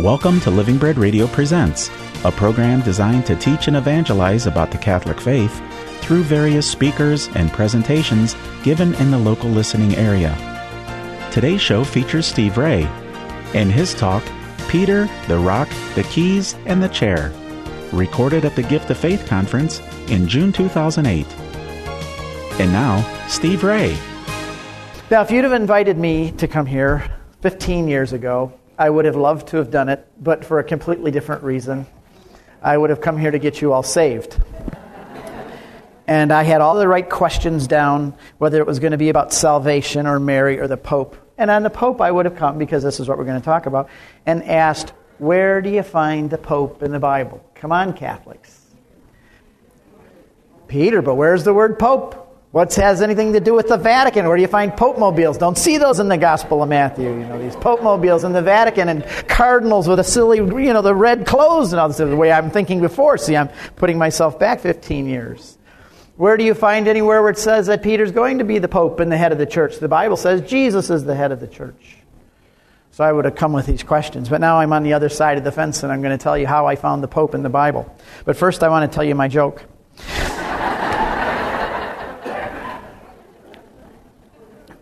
Welcome to Living Bread Radio Presents, a program designed to teach and evangelize about the Catholic faith through various speakers and presentations given in the local listening area. Today's show features Steve Ray. In his talk, Peter, the Rock, the Keys, and the Chair, recorded at the Gift of Faith Conference in June 2008. And now, Steve Ray. Now, if you'd have invited me to come here 15 years ago, I would have loved to have done it, but for a completely different reason. I would have come here to get you all saved. And I had all the right questions down, whether it was going to be about salvation or Mary or the Pope. And on the Pope, I would have come, because this is what we're going to talk about, and asked, Where do you find the Pope in the Bible? Come on, Catholics. Peter, but where's the word Pope? What has anything to do with the Vatican? Where do you find Pope mobiles? Don't see those in the Gospel of Matthew. You know, these Pope mobiles in the Vatican and cardinals with a silly, you know, the red clothes and all this. The way I'm thinking before. See, I'm putting myself back 15 years. Where do you find anywhere where it says that Peter's going to be the Pope and the head of the church? The Bible says Jesus is the head of the church. So I would have come with these questions. But now I'm on the other side of the fence and I'm going to tell you how I found the Pope in the Bible. But first, I want to tell you my joke.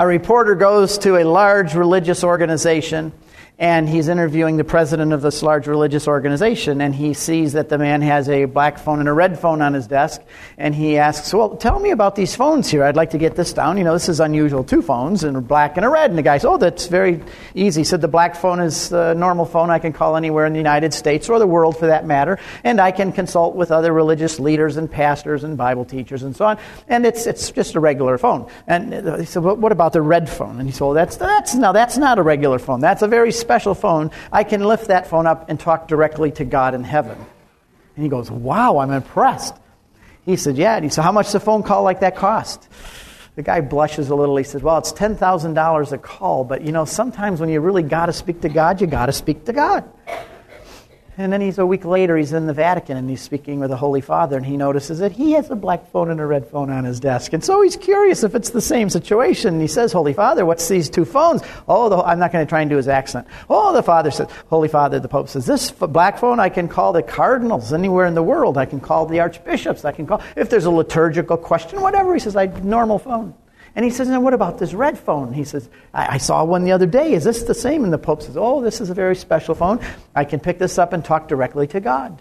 A reporter goes to a large religious organization and he's interviewing the president of this large religious organization and he sees that the man has a black phone and a red phone on his desk and he asks well tell me about these phones here. I'd like to get this down. You know this is unusual. Two phones and a black and a red. And the guy says oh that's very easy. He said the black phone is the normal phone i can call anywhere in the united states or the world for that matter and i can consult with other religious leaders and pastors and bible teachers and so on and it's, it's just a regular phone. And he said well, what about the red phone? And he said well that's, that's, no, that's not a regular phone. That's a very special phone, I can lift that phone up and talk directly to God in heaven. And he goes, Wow, I'm impressed. He said, Yeah. And he said, How much does a phone call like that cost? The guy blushes a little. He says, Well, it's $10,000 a call, but you know, sometimes when you really got to speak to God, you got to speak to God. And then he's a week later, he's in the Vatican and he's speaking with the Holy Father, and he notices that he has a black phone and a red phone on his desk. And so he's curious if it's the same situation. And he says, Holy Father, what's these two phones? Oh, the, I'm not going to try and do his accent. Oh, the Father says, Holy Father, the Pope says, This black phone, I can call the cardinals anywhere in the world. I can call the archbishops. I can call, if there's a liturgical question, whatever. He says, I normal phone. And he says, Now, what about this red phone? He says, I, I, saw one the other day. Is this the same? And the Pope says, Oh, this is a very special phone. I can pick this up and talk directly to God.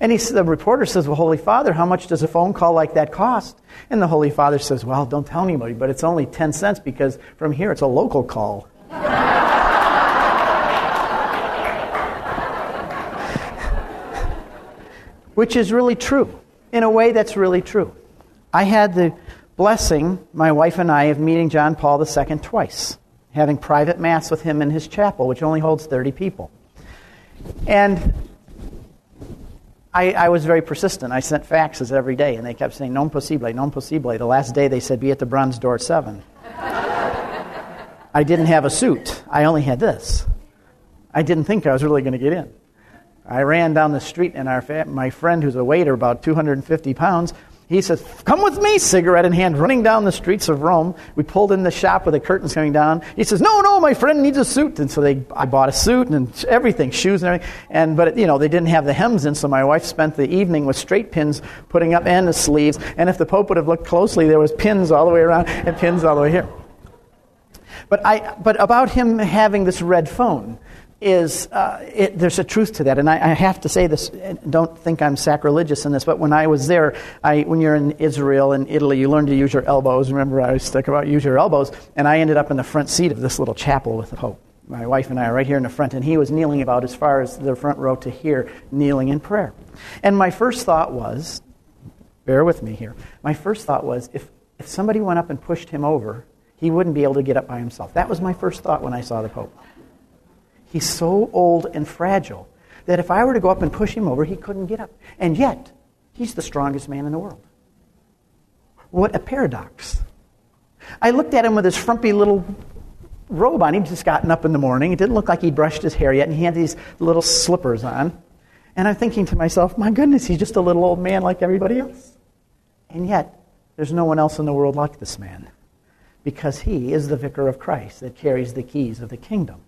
And he, the reporter says, Well, Holy Father, how much does a phone call like that cost? And the Holy Father says, Well, don't tell anybody, but it's only 10 cents because from here it's a local call. Which is really true. In a way, that's really true. I had the blessing, my wife and I, of meeting John Paul II twice, having private Mass with him in his chapel, which only holds 30 people. And I, I, was very persistent. I sent faxes every day, and they kept saying, non possible, non possible. The last day they said, be at the bronze door at 7. I didn't have a suit. I only had this. I didn't think I was really going to get in. I ran down the street, and our fa- my friend, who's a waiter, about 250 pounds, he says, Come with me, cigarette in hand, running down the streets of Rome. We pulled in the shop with the curtains coming down. He says, No, no, my friend needs a suit. And so they, I bought a suit and everything, shoes and everything. And, but, you know, they didn't have the hems in, so my wife spent the evening with straight pins putting up and the sleeves. And if the Pope would have looked closely, there was pins all the way around and pins all the way here. But, I, but about him having this red phone, is uh, it, there's a truth to that. And I, I, have to say this, don't think I'm sacrilegious in this, but when I was there, I, when you're in Israel and Italy, you learn to use your elbows. Remember, I was stuck about use your elbows, and I ended up in the front seat of this little chapel with the Pope. My wife and I are right here in the front, and he was kneeling about as far as the front row to here, kneeling in prayer. And my first thought was, bear with me here, my first thought was if, if somebody went up and pushed him over, he wouldn't be able to get up by himself. That was my first thought when I saw the Pope. He's so old and fragile that if I were to go up and push him over, he couldn't get up. And yet, he's the strongest man in the world. What a paradox. I looked at him with his frumpy little robe on. He'd just gotten up in the morning. It didn't look like he'd brushed his hair yet, and he had these little slippers on. And I'm thinking to myself, my goodness, he's just a little old man like everybody else. And yet, there's no one else in the world like this man because he is the vicar of Christ that carries the keys of the kingdom.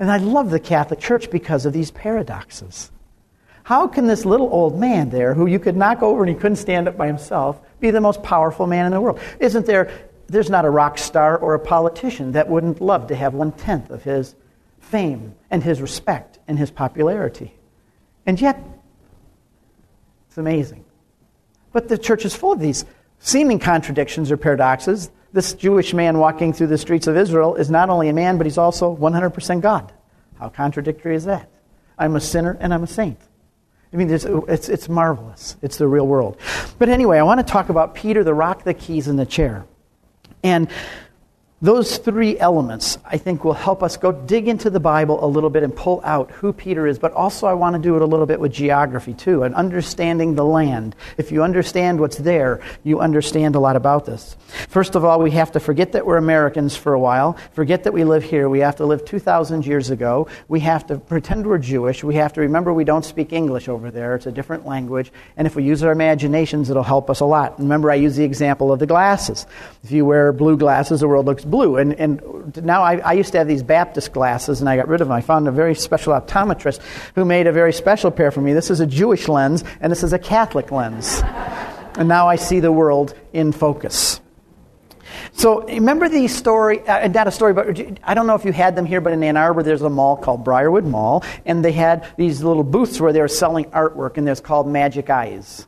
And I love the Catholic Church because of these paradoxes. How can this little old man there, who you could knock over and he couldn't stand up by himself, be the most powerful man in the world? Isn't there, there's not a rock star or a politician that wouldn't love to have one tenth of his fame and his respect and his popularity. And yet, it's amazing. But the church is full of these seeming contradictions or paradoxes. This Jewish man walking through the streets of Israel is not only a man, but he's also 100% God. How contradictory is that? I'm a sinner and I'm a saint. I mean, it's, it's, it's marvelous. It's the real world. But anyway, I want to talk about Peter, the rock, the keys, and the chair. And those three elements, I think, will help us go dig into the Bible a little bit and pull out who Peter is. But also, I want to do it a little bit with geography, too, and understanding the land. If you understand what's there, you understand a lot about this. First of all, we have to forget that we're Americans for a while, forget that we live here. We have to live 2,000 years ago. We have to pretend we're Jewish. We have to remember we don't speak English over there, it's a different language. And if we use our imaginations, it'll help us a lot. Remember, I use the example of the glasses. If you wear blue glasses, the world looks blue. And, and now I, I, used to have these Baptist glasses, and I got rid of them. I found a very special optometrist who made a very special pair for me. This is a Jewish lens, and this is a Catholic lens. and now I see the world in focus. So remember the story, uh, not a story, but I don't know if you had them here, but in Ann Arbor there's a mall called Briarwood Mall, and they had these little booths where they were selling artwork, and there's called Magic Eyes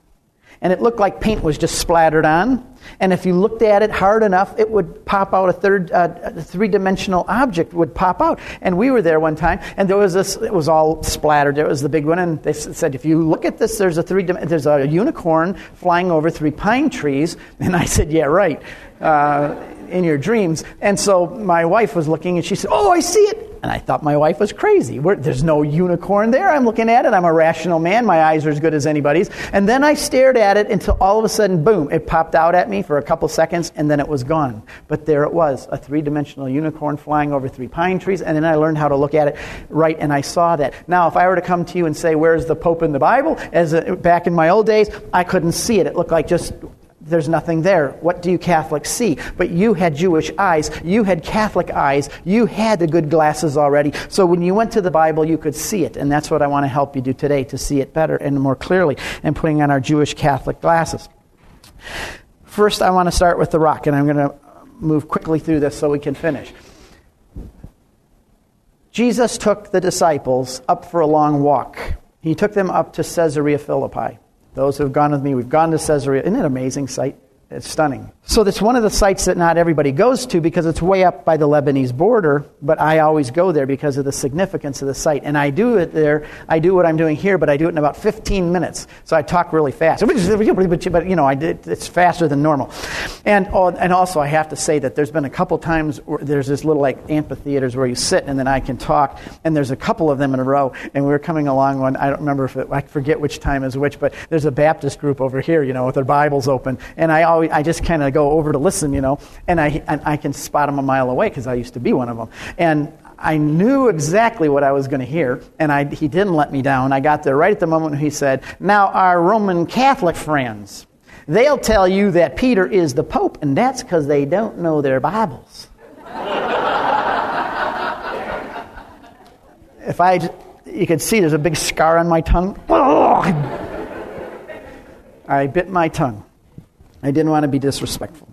and it looked like paint was just splattered on. And if you looked at it hard enough, it would pop out a third, uh, three-dimensional object would pop out. And we were there one time, and there was this. It was all splattered. It was the big one, and they said, if you look at this, there's a three. There's a unicorn flying over three pine trees. And I said, yeah, right. Uh, in your dreams. And so my wife was looking, and she said, oh, I see it. And I thought my wife was crazy. We're, there's no unicorn there. I'm looking at it. I'm a rational man. My eyes are as good as anybody's. And then I stared at it until all of a sudden, boom, it popped out at me for a couple seconds and then it was gone. But there it was a three dimensional unicorn flying over three pine trees. And then I learned how to look at it right and I saw that. Now, if I were to come to you and say, Where's the Pope in the Bible? As a, back in my old days, I couldn't see it. It looked like just there's nothing there. What do you Catholics see? But you had Jewish eyes. You had Catholic eyes. You had the good glasses already. So when you went to the Bible, you could see it. And that's what I want to help you do today to see it better and more clearly and putting on our Jewish Catholic glasses. First, I want to start with the rock, and I'm going to move quickly through this so we can finish. Jesus took the disciples up for a long walk. He took them up to Caesarea Philippi. Those who have gone with me, we've gone to Caesarea. Isn't it an amazing sight? It's stunning. So it's one of the sites that not everybody goes to because it's way up by the Lebanese border, but I always go there because of the significance of the site. And I do it there. I do what I'm doing here, but I do it in about 15 minutes. So I talk really fast. But, you know, I did, it's faster than normal. And, and also I have to say that there's been a couple times where there's this little like amphitheaters where you sit and then I can talk. And there's a couple of them in a row. And we were coming along one, I don't remember if it, I forget which time is which, but there's a Baptist group over here, you know, with their Bibles open. And I always always, I just kind of go over to listen, you know, and I, and I can spot them a mile away because I used to be one of them. And I knew exactly what I was going to hear, and I, he didn't let me down. I got there right at the moment he said, Now, our Roman Catholic friends, they'll tell you that Peter is the Pope, and that's because they don't know their Bibles. if I, you could see there's a big scar on my tongue. I bit my tongue. I didn't want to be disrespectful.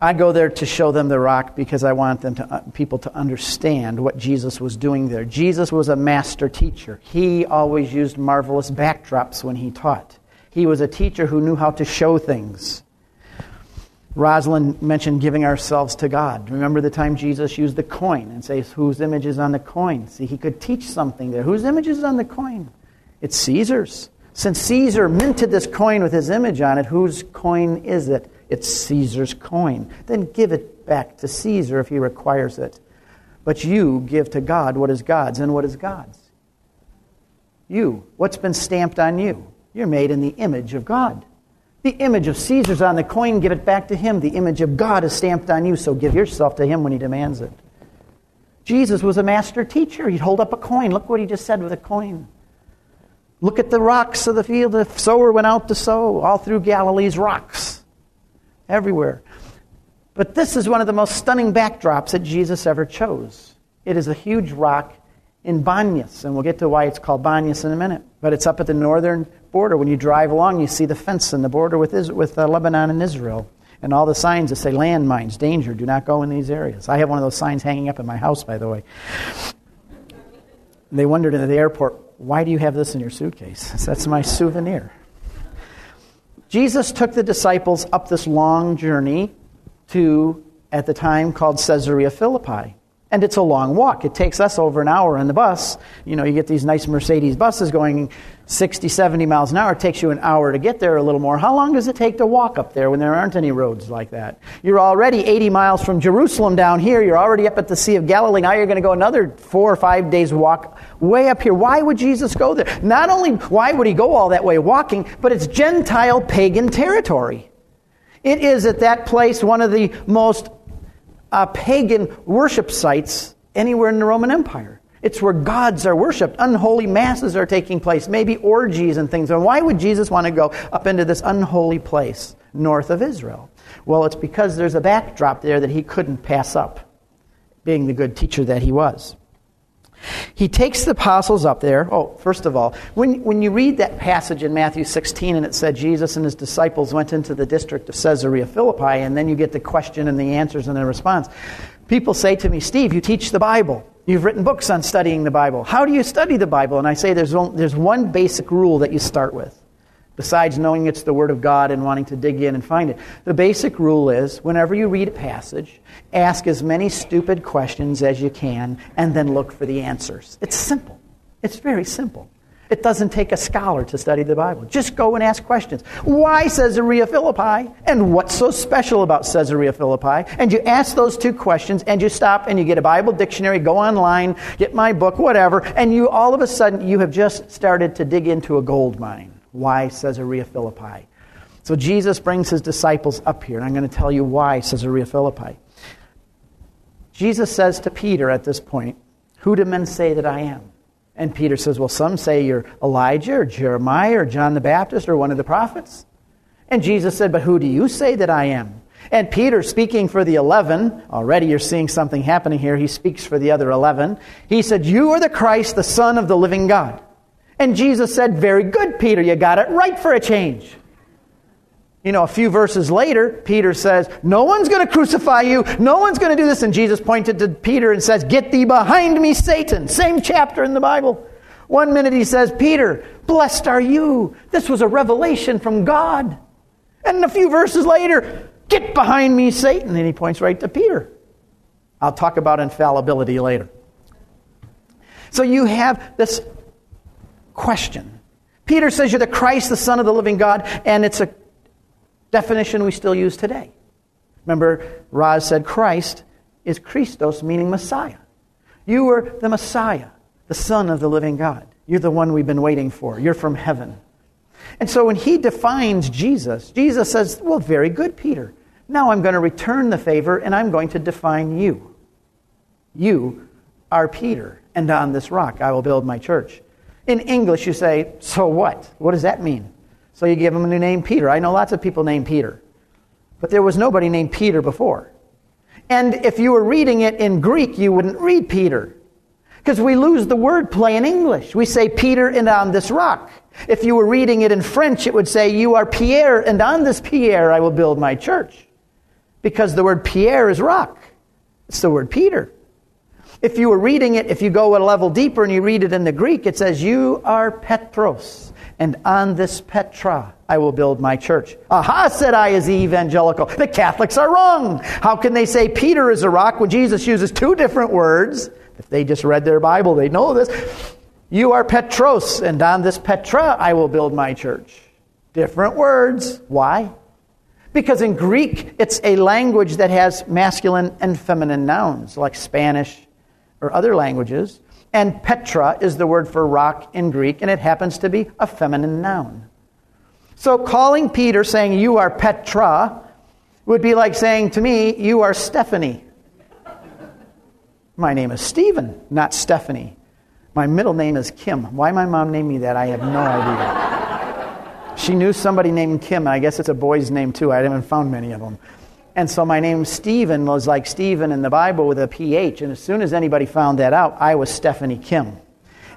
I go there to show them the rock because I want them to, uh, people to understand what Jesus was doing there. Jesus was a master teacher. He always used marvelous backdrops when he taught. He was a teacher who knew how to show things. Rosalind mentioned giving ourselves to God. Remember the time Jesus used the coin and says, Whose image is on the coin? See, he could teach something there. Whose image is on the coin? It's Caesar's. Since Caesar minted this coin with his image on it, whose coin is it? It's Caesar's coin. Then give it back to Caesar if he requires it. But you give to God what is God's. And what is God's? You. What's been stamped on you? You're made in the image of God. The image of Caesar's on the coin, give it back to him. The image of God is stamped on you, so give yourself to him when he demands it. Jesus was a master teacher. He'd hold up a coin. Look what he just said with a coin. Look at the rocks of the field. The sower went out to sow all through Galilee's rocks, everywhere. But this is one of the most stunning backdrops that Jesus ever chose. It is a huge rock in Banyas, and we'll get to why it's called Banyas in a minute. But it's up at the northern border. When you drive along, you see the fence in the border with, with uh, Lebanon and Israel, and all the signs that say landmines, danger, do not go in these areas. I have one of those signs hanging up in my house, by the way. They wondered at the airport, why do you have this in your suitcase? That's my souvenir. Jesus took the disciples up this long journey to, at the time, called Caesarea Philippi. And it's a long walk. It takes us over an hour in the bus. You know, you get these nice Mercedes buses going 60, 70 miles an hour. It takes you an hour to get there, a little more. How long does it take to walk up there when there aren't any roads like that? You're already 80 miles from Jerusalem down here. You're already up at the Sea of Galilee. Now you're going to go another four or five days walk way up here. Why would Jesus go there? Not only why would he go all that way walking, but it's Gentile pagan territory. It is at that place one of the most uh, pagan worship sites anywhere in the Roman Empire. It's where gods are worshipped. Unholy masses are taking place, maybe orgies and things. And why would Jesus want to go up into this unholy place north of Israel? Well, it's because there's a backdrop there that he couldn't pass up, being the good teacher that he was. He takes the apostles up there. Oh, first of all, when, when you read that passage in Matthew 16 and it said Jesus and his disciples went into the district of Caesarea Philippi, and then you get the question and the answers and the response, people say to me, Steve, you teach the Bible. You've written books on studying the Bible. How do you study the Bible? And I say there's, there's one basic rule that you start with besides knowing it's the Word of God and wanting to dig in and find it. The basic rule is whenever you read a passage, ask as many stupid questions as you can and then look for the answers. It's simple. It's very simple. It doesn't take a scholar to study the Bible. Just go and ask questions. Why Caesarea Philippi? And what's so special about Caesarea Philippi? And you ask those two questions and you stop and you get a Bible dictionary, go online, get my book, whatever, and you all of a sudden you have just started to dig into a gold mine. Why Caesarea Philippi? So Jesus brings his disciples up here, and I'm going to tell you why Caesarea Philippi. Jesus says to Peter at this point, Who do men say that I am? And Peter says, Well, some say you're Elijah or Jeremiah or John the Baptist or one of the prophets. And Jesus said, But who do you say that I am? And Peter, speaking for the eleven, already you're seeing something happening here. He speaks for the other eleven. He said, You are the Christ, the Son of the living God. And Jesus said, Very good, Peter, you got it right for a change. You know, a few verses later, Peter says, No one's going to crucify you. No one's going to do this. And Jesus pointed to Peter and says, Get thee behind me, Satan. Same chapter in the Bible. One minute he says, Peter, blessed are you. This was a revelation from God. And a few verses later, Get behind me, Satan. And he points right to Peter. I'll talk about infallibility later. So you have this question. Peter says you're the Christ, the Son of the living God, and it's a definition we still use today. Remember, Roz said Christ is Christos, meaning Messiah. You are the Messiah, the Son of the living God. You're the one we've been waiting for. You're from heaven. And so when he defines Jesus, Jesus says, Well, very good, Peter. Now I'm going to return the favor and I'm going to define you. You are Peter, and on this rock I will build my church. In English, you say, So what? What does that mean? So you give him a new name, Peter. I know lots of people named Peter, but there was nobody named Peter before. And if you were reading it in Greek, you wouldn't read Peter. Because we lose the word play in English. We say Peter and on this rock. If you were reading it in French, it would say, You are Pierre, and on this Pierre I will build my church. Because the word Pierre is rock, it's the word Peter. If you were reading it, if you go a level deeper and you read it in the Greek, it says, You are Petros, and on this Petra I will build my church. Aha, said I as the evangelical. The Catholics are wrong. How can they say Peter is a rock when Jesus uses two different words? If they just read their Bible, they know this. You are Petros, and on this Petra I will build my church. Different words. Why? Because in Greek, it's a language that has masculine and feminine nouns, like Spanish or other languages. And Petra is the word for rock in Greek, and it happens to be a feminine noun. So calling Peter saying, You are Petra, would be like saying to me, You are Stephanie. My name is Stephen, not Stephanie. My middle name is Kim. Why my mom named me that, I have no idea. she knew somebody named Kim, and I guess it's a boy's name too. I haven't found many of them. And so my name Stephen was like Stephen in the Bible with a PH. And as soon as anybody found that out, I was Stephanie Kim.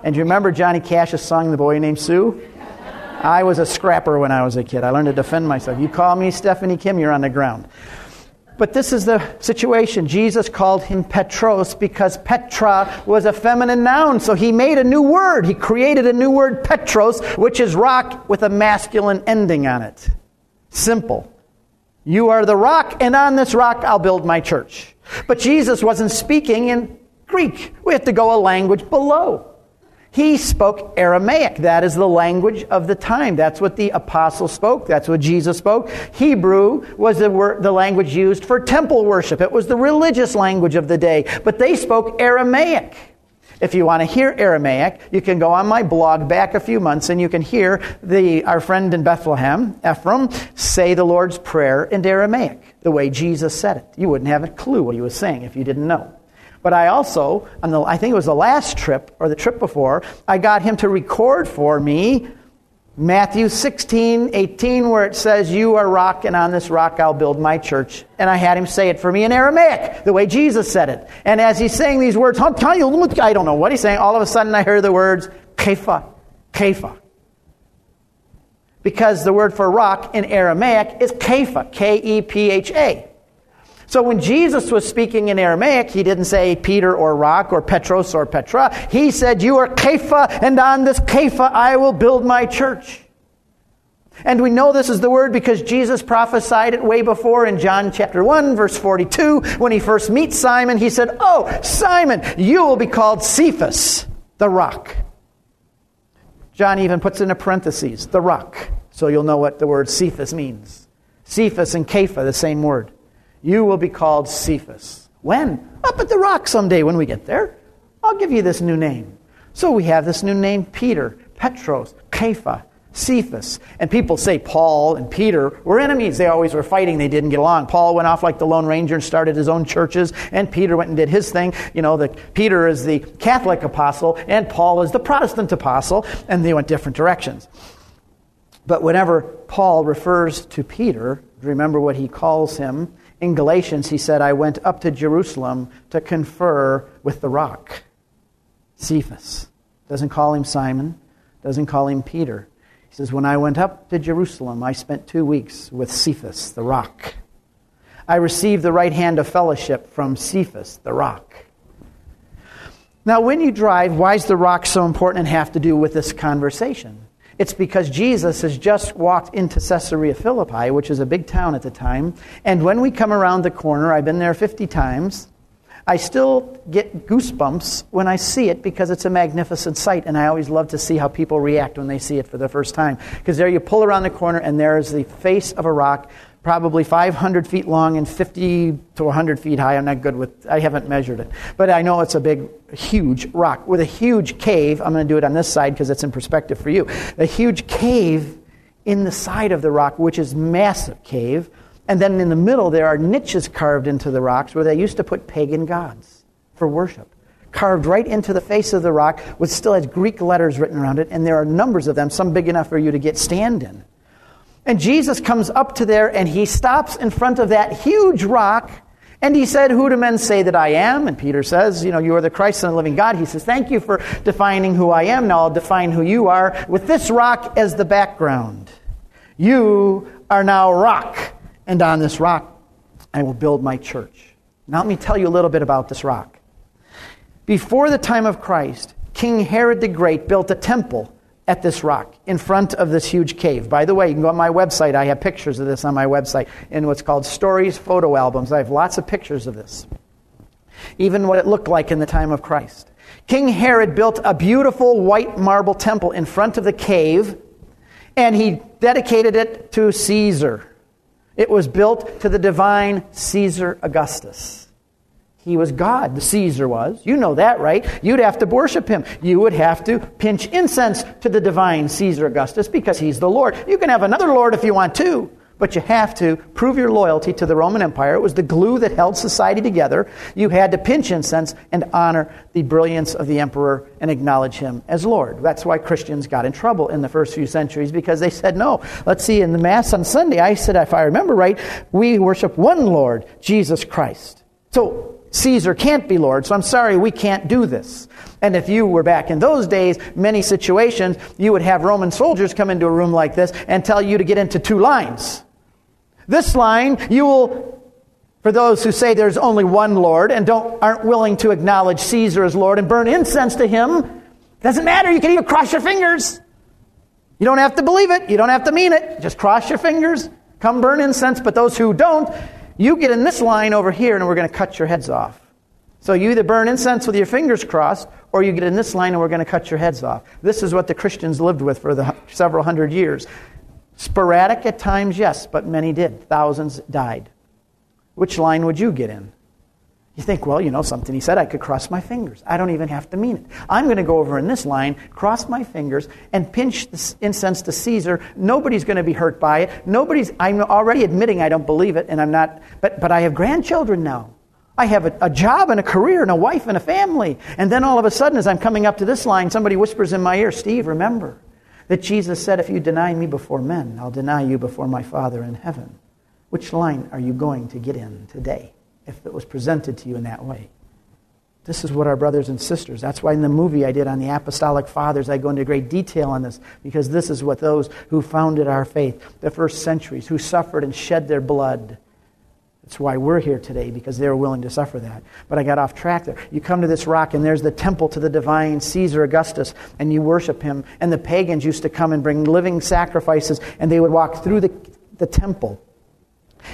And you remember Johnny Cash's song, The Boy Named Sue? I was a scrapper when I was a kid. I learned to defend myself. You call me Stephanie Kim, you're on the ground. But this is the situation. Jesus called him Petros because Petra was a feminine noun. So he made a new word. He created a new word, Petros, which is rock with a masculine ending on it. Simple. You are the rock, and on this rock I'll build my church. But Jesus wasn't speaking in Greek. We have to go a language below. He spoke Aramaic. That is the language of the time. That's what the apostles spoke. That's what Jesus spoke. Hebrew was the, word, the language used for temple worship. It was the religious language of the day. But they spoke Aramaic. If you want to hear Aramaic, you can go on my blog back a few months and you can hear the, our friend in Bethlehem, Ephraim, say the Lord's Prayer in Aramaic, the way Jesus said it. You wouldn't have a clue what he was saying if you didn't know. But I also, on the, I think it was the last trip or the trip before, I got him to record for me Matthew 16, 18, where it says, You are rock, and on this rock I'll build my church. And I had him say it for me in Aramaic, the way Jesus said it. And as he's saying these words, I don't know what he's saying, all of a sudden I heard the words, Kepha, Kepha. Because the word for rock in Aramaic is Kepha, K E P H A. So when Jesus was speaking in Aramaic, he didn't say Peter or rock or Petros or Petra. He said, You are Kepha, and on this Kepha I will build my church. And we know this is the word because Jesus prophesied it way before in John chapter 1, verse 42. When he first meets Simon, he said, Oh, Simon, you will be called Cephas, the rock. John even puts in a parenthesis, the rock, so you'll know what the word Cephas means. Cephas and Kepha, the same word. You will be called Cephas. When? Up at the rock someday when we get there. I'll give you this new name. So we have this new name Peter, Petros, Kepha, Cephas. And people say Paul and Peter were enemies. They always were fighting. They didn't get along. Paul went off like the Lone Ranger and started his own churches, and Peter went and did his thing. You know, the, Peter is the Catholic apostle, and Paul is the Protestant apostle, and they went different directions. But whenever Paul refers to Peter, remember what he calls him in Galatians, he said, I went up to Jerusalem to confer with the rock. Cephas. Doesn't call him Simon, doesn't call him Peter. He says, When I went up to Jerusalem, I spent two weeks with Cephas, the rock. I received the right hand of fellowship from Cephas, the rock. Now, when you drive, why is the rock so important and have to do with this conversation? It's because Jesus has just walked into Caesarea Philippi, which is a big town at the time. And when we come around the corner, I've been there 50 times, I still get goosebumps when I see it because it's a magnificent sight, and I always love to see how people react when they see it for the first time. Because there you pull around the corner, and there is the face of a rock probably 500 feet long and 50 to 100 feet high. I'm not good with, I haven't measured it. But I know it's a big, huge rock with a huge cave. I'm going to do it on this side because it's in perspective for you. A huge cave in the side of the rock, which is massive cave. And then in the middle, there are niches carved into the rocks where they used to put pagan gods for worship. Carved right into the face of the rock, which still has Greek letters written around it, and there are numbers of them, some big enough for you to get stand in. And Jesus comes up to there and he stops in front of that huge rock and he said, Who do men say that I am? And Peter says, You know, you are the Christ, Son of the living God. He says, Thank you for defining who I am. Now I'll define who you are with this rock as the background. You are now rock, and on this rock I will build my church. Now let me tell you a little bit about this rock. Before the time of Christ, King Herod the Great built a temple at this rock in front of this huge cave. By the way, you can go on my website. I have pictures of this on my website in what's called Stories Photo Albums. I have lots of pictures of this, even what it looked like in the time of Christ. King Herod built a beautiful white marble temple in front of the cave, and he dedicated it to Caesar. It was built to the divine Caesar Augustus. He was God, the Caesar was. You know that, right? You'd have to worship him. You would have to pinch incense to the divine Caesar Augustus because he's the Lord. You can have another Lord if you want to, but you have to prove your loyalty to the Roman Empire. It was the glue that held society together. You had to pinch incense and honor the brilliance of the emperor and acknowledge him as Lord. That's why Christians got in trouble in the first few centuries because they said, no, let's see, in the Mass on Sunday, I said, if I remember right, we worship one Lord, Jesus Christ. So Caesar can't be Lord, so I'm sorry, we can't do this. And if you were back in those days, many situations, you would have Roman soldiers come into a room like this and tell you to get into two lines. This line, you will, for those who say there's only one Lord and don't, aren't willing to acknowledge Caesar as Lord and burn incense to him, doesn't matter. You can even cross your fingers. You don't have to believe it. You don't have to mean it. Just cross your fingers. Come burn incense. But those who don't, you get in this line over here and we're going to cut your heads off. So you either burn incense with your fingers crossed or you get in this line and we're going to cut your heads off. This is what the Christians lived with for the several hundred years. Sporadic at times, yes, but many did. Thousands died. Which line would you get in? You think, well, you know something. He said I could cross my fingers. I don't even have to mean it. I'm going to go over in this line, cross my fingers, and pinch the incense to Caesar. Nobody's going to be hurt by it. Nobody's. I'm already admitting I don't believe it, and I'm not. But but I have grandchildren now. I have a, a, job and a career and a wife and a family. And then all of a sudden, as I'm coming up to this line, somebody whispers in my ear, Steve, remember, that Jesus said, If you deny me before men, I'll deny you before my Father in heaven. Which line are you going to get in today if it was presented to you in that way? This is what our brothers and sisters, that's why in the movie I did on the Apostolic Fathers, I go into great detail on this, because this is what those who founded our faith, the first centuries, who suffered and shed their blood, that's why we're here today, because they were willing to suffer that. But I got off track there. You come to this rock, and there's the temple to the divine Caesar Augustus, and you worship him. And the pagans used to come and bring living sacrifices, and they would walk through the, the temple.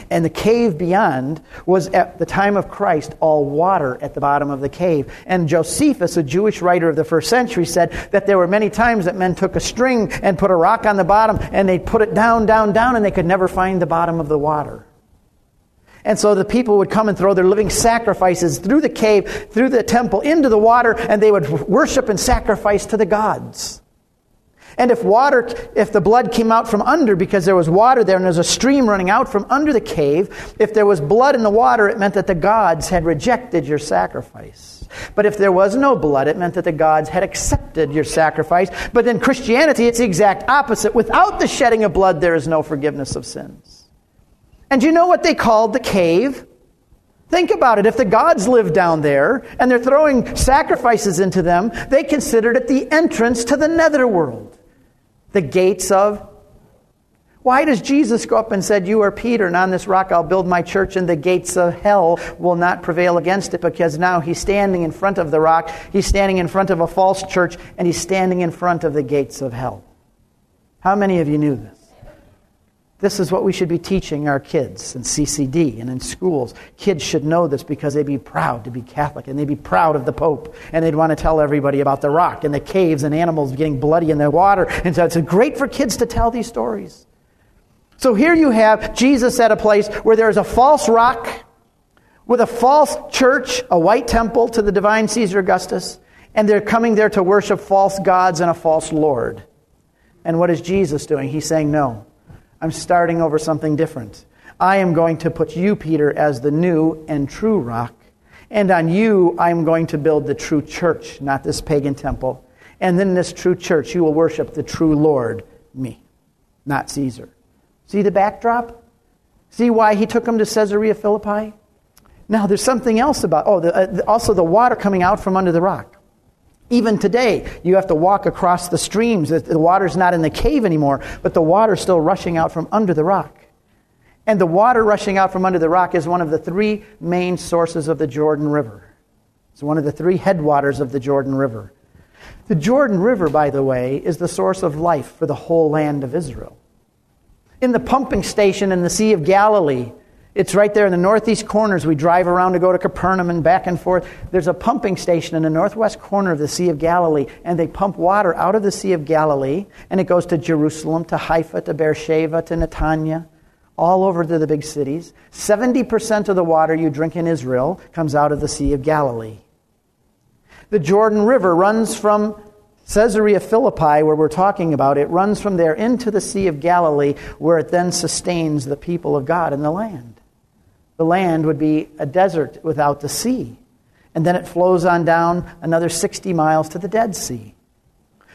And the cave beyond was, at the time of Christ, all water at the bottom of the cave. And Josephus, a Jewish writer of the first century, said that there were many times that men took a string and put a rock on the bottom, and they'd put it down, down, down, and they could never find the bottom of the water. And so the people would come and throw their living sacrifices through the cave, through the temple, into the water, and they would worship and sacrifice to the gods. And if water, if the blood came out from under because there was water there and there's a stream running out from under the cave, if there was blood in the water, it meant that the gods had rejected your sacrifice. But if there was no blood, it meant that the gods had accepted your sacrifice. But in Christianity, it's the exact opposite. Without the shedding of blood, there is no forgiveness of sins. And you know what they called the cave? Think about it. If the gods lived down there and they're throwing sacrifices into them, they considered it the entrance to the netherworld. The gates of. Why does Jesus go up and said, You are Peter, and on this rock I'll build my church, and the gates of hell will not prevail against it? Because now he's standing in front of the rock, he's standing in front of a false church, and he's standing in front of the gates of hell. How many of you knew this? This is what we should be teaching our kids in CCD and in schools. Kids should know this because they'd be proud to be Catholic and they'd be proud of the Pope and they'd want to tell everybody about the rock and the caves and animals getting bloody in the water. And so it's great for kids to tell these stories. So here you have Jesus at a place where there's a false rock with a false church, a white temple to the divine Caesar Augustus, and they're coming there to worship false gods and a false Lord. And what is Jesus doing? He's saying, No. I'm starting over something different. I am going to put you, Peter, as the new and true rock. And on you, I am going to build the true church, not this pagan temple. And in this true church, you will worship the true Lord, me, not Caesar. See the backdrop? See why he took him to Caesarea Philippi? Now, there's something else about, oh, the, uh, also the water coming out from under the rock. Even today, you have to walk across the streams. The water's not in the cave anymore, but the water's still rushing out from under the rock. And the water rushing out from under the rock is one of the three main sources of the Jordan River. It's one of the three headwaters of the Jordan River. The Jordan River, by the way, is the source of life for the whole land of Israel. In the pumping station in the Sea of Galilee, it's right there in the northeast corners. We drive around to go to Capernaum and back and forth. There's a pumping station in the northwest corner of the Sea of Galilee, and they pump water out of the Sea of Galilee, and it goes to Jerusalem, to Haifa, to Beersheba, to Netanya, all over to the big cities. 70% of the water you drink in Israel comes out of the Sea of Galilee. The Jordan River runs from Caesarea Philippi, where we're talking about, it runs from there into the Sea of Galilee, where it then sustains the people of God in the land. The land would be a desert without the sea. And then it flows on down another 60 miles to the Dead Sea.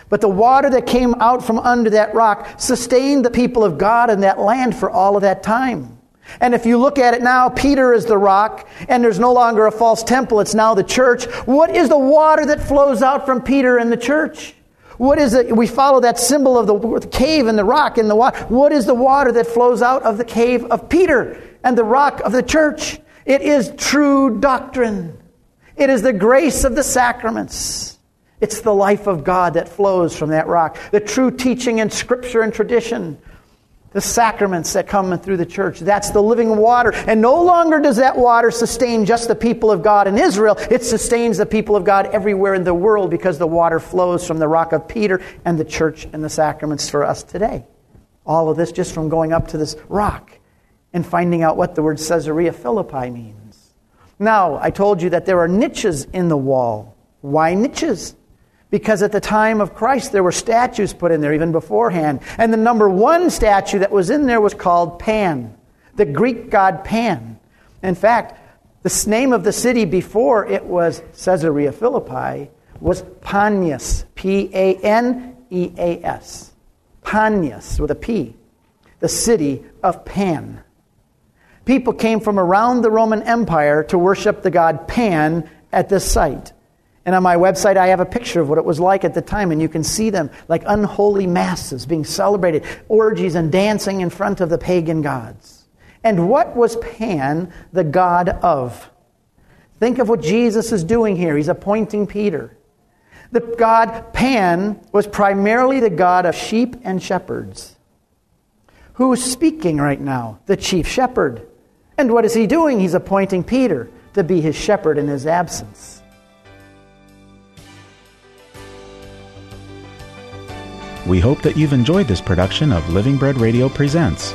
But the water that came out from under that rock sustained the people of God in that land for all of that time. And if you look at it now, Peter is the rock, and there's no longer a false temple, it's now the church. What is the water that flows out from Peter and the church? What is it? We follow that symbol of the cave and the rock and the water. What is the water that flows out of the cave of Peter and the rock of the church? It is true doctrine. It is the grace of the sacraments. It's the life of God that flows from that rock. The true teaching in Scripture and tradition the sacraments that come through the church. That's the living water. And no longer does that water sustain just the people of God in Israel, it sustains the people of God everywhere in the world because the water flows from the rock of Peter and the church and the sacraments for us today. All of this just from going up to this rock and finding out what the word Caesarea Philippi means. Now, I told you that there are niches in the wall. Why niches? Because at the time of Christ, there were statues put in there even beforehand. And the number one statue that was in there was called Pan, the Greek god Pan. In fact, the name of the city before it was Caesarea Philippi was Paneas, P A N E A S. Paneas with a P, the city of Pan. People came from around the Roman Empire to worship the god Pan at this site. And on my website, I have a picture of what it was like at the time, and you can see them like unholy masses being celebrated, orgies and dancing in front of the pagan gods. And what was Pan the god of? Think of what Jesus is doing here. He's appointing Peter. The god Pan was primarily the god of sheep and shepherds. Who is speaking right now? The chief shepherd. And what is he doing? He's appointing Peter to be his shepherd in his absence. We hope that you've enjoyed this production of Living Bread Radio Presents.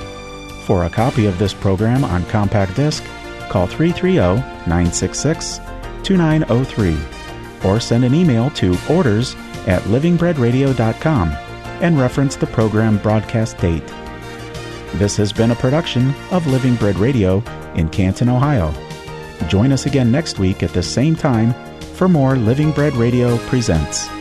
For a copy of this program on compact disc, call 330 966 2903 or send an email to orders at livingbreadradio.com and reference the program broadcast date. This has been a production of Living Bread Radio in Canton, Ohio. Join us again next week at the same time for more Living Bread Radio Presents.